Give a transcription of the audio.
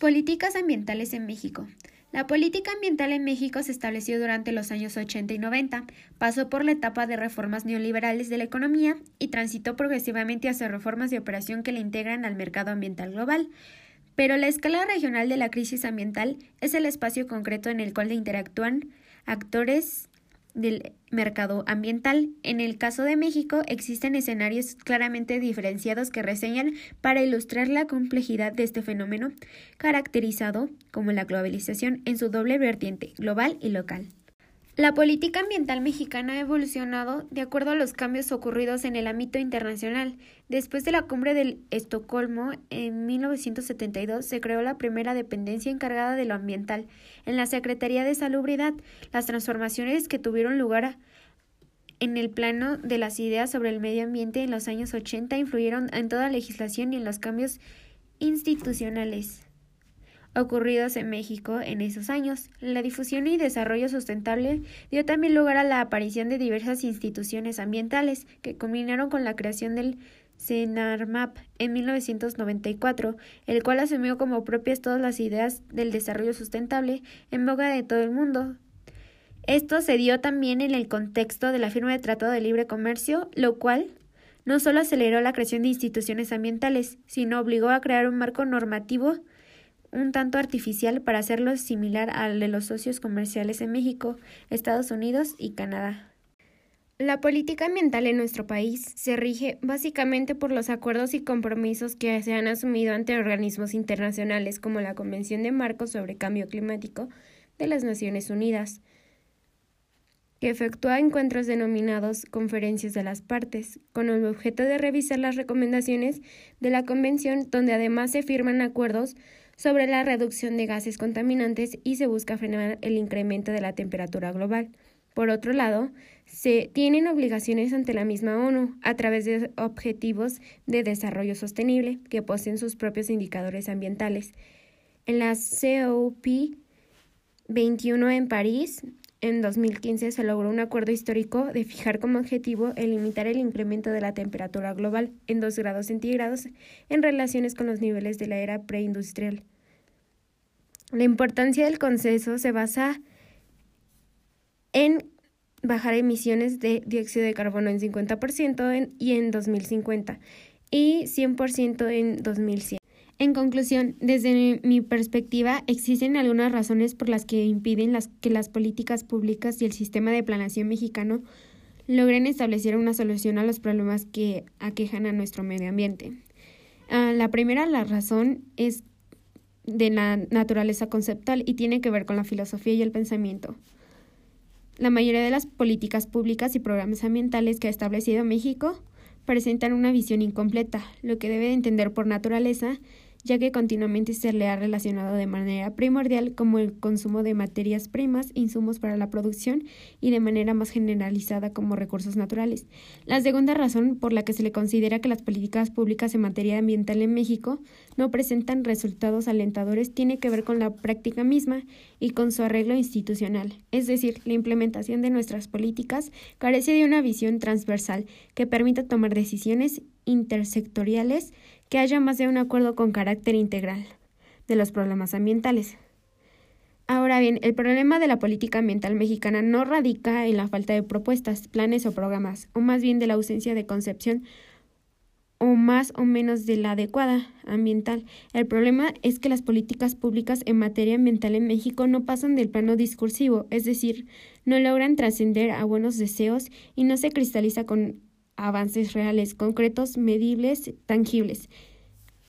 Políticas ambientales en México. La política ambiental en México se estableció durante los años 80 y 90, pasó por la etapa de reformas neoliberales de la economía y transitó progresivamente hacia reformas de operación que le integran al mercado ambiental global. Pero la escala regional de la crisis ambiental es el espacio concreto en el cual interactúan actores del mercado ambiental. En el caso de México existen escenarios claramente diferenciados que reseñan para ilustrar la complejidad de este fenómeno, caracterizado como la globalización en su doble vertiente, global y local. La política ambiental mexicana ha evolucionado de acuerdo a los cambios ocurridos en el ámbito internacional. Después de la cumbre del Estocolmo en 1972 se creó la primera dependencia encargada de lo ambiental en la Secretaría de Salubridad. Las transformaciones que tuvieron lugar en el plano de las ideas sobre el medio ambiente en los años 80 influyeron en toda la legislación y en los cambios institucionales ocurridos en México en esos años. La difusión y desarrollo sustentable dio también lugar a la aparición de diversas instituciones ambientales que culminaron con la creación del CENARMAP en 1994, el cual asumió como propias todas las ideas del desarrollo sustentable en boga de todo el mundo. Esto se dio también en el contexto de la firma de Tratado de Libre Comercio, lo cual no solo aceleró la creación de instituciones ambientales, sino obligó a crear un marco normativo un tanto artificial para hacerlo similar al de los socios comerciales en México, Estados Unidos y Canadá. La política ambiental en nuestro país se rige básicamente por los acuerdos y compromisos que se han asumido ante organismos internacionales como la Convención de Marcos sobre Cambio Climático de las Naciones Unidas, que efectúa encuentros denominados conferencias de las partes, con el objeto de revisar las recomendaciones de la Convención, donde además se firman acuerdos sobre la reducción de gases contaminantes y se busca frenar el incremento de la temperatura global. Por otro lado, se tienen obligaciones ante la misma ONU a través de objetivos de desarrollo sostenible que poseen sus propios indicadores ambientales. En la COP 21 en París, en 2015 se logró un acuerdo histórico de fijar como objetivo el limitar el incremento de la temperatura global en 2 grados centígrados en relaciones con los niveles de la era preindustrial. La importancia del consenso se basa en bajar emisiones de dióxido de carbono en 50% y en 2050 y 100% en 2100. En conclusión, desde mi perspectiva, existen algunas razones por las que impiden las, que las políticas públicas y el sistema de planación mexicano logren establecer una solución a los problemas que aquejan a nuestro medio ambiente. Ah, la primera la razón es de la naturaleza conceptual y tiene que ver con la filosofía y el pensamiento. La mayoría de las políticas públicas y programas ambientales que ha establecido México presentan una visión incompleta. Lo que debe entender por naturaleza ya que continuamente se le ha relacionado de manera primordial como el consumo de materias primas, insumos para la producción y de manera más generalizada como recursos naturales. La segunda razón por la que se le considera que las políticas públicas en materia ambiental en México no presentan resultados alentadores tiene que ver con la práctica misma y con su arreglo institucional, es decir, la implementación de nuestras políticas carece de una visión transversal que permita tomar decisiones intersectoriales que haya más de un acuerdo con carácter integral de los problemas ambientales. Ahora bien, el problema de la política ambiental mexicana no radica en la falta de propuestas, planes o programas, o más bien de la ausencia de concepción o más o menos de la adecuada ambiental. El problema es que las políticas públicas en materia ambiental en México no pasan del plano discursivo, es decir, no logran trascender a buenos deseos y no se cristaliza con avances reales, concretos, medibles, tangibles.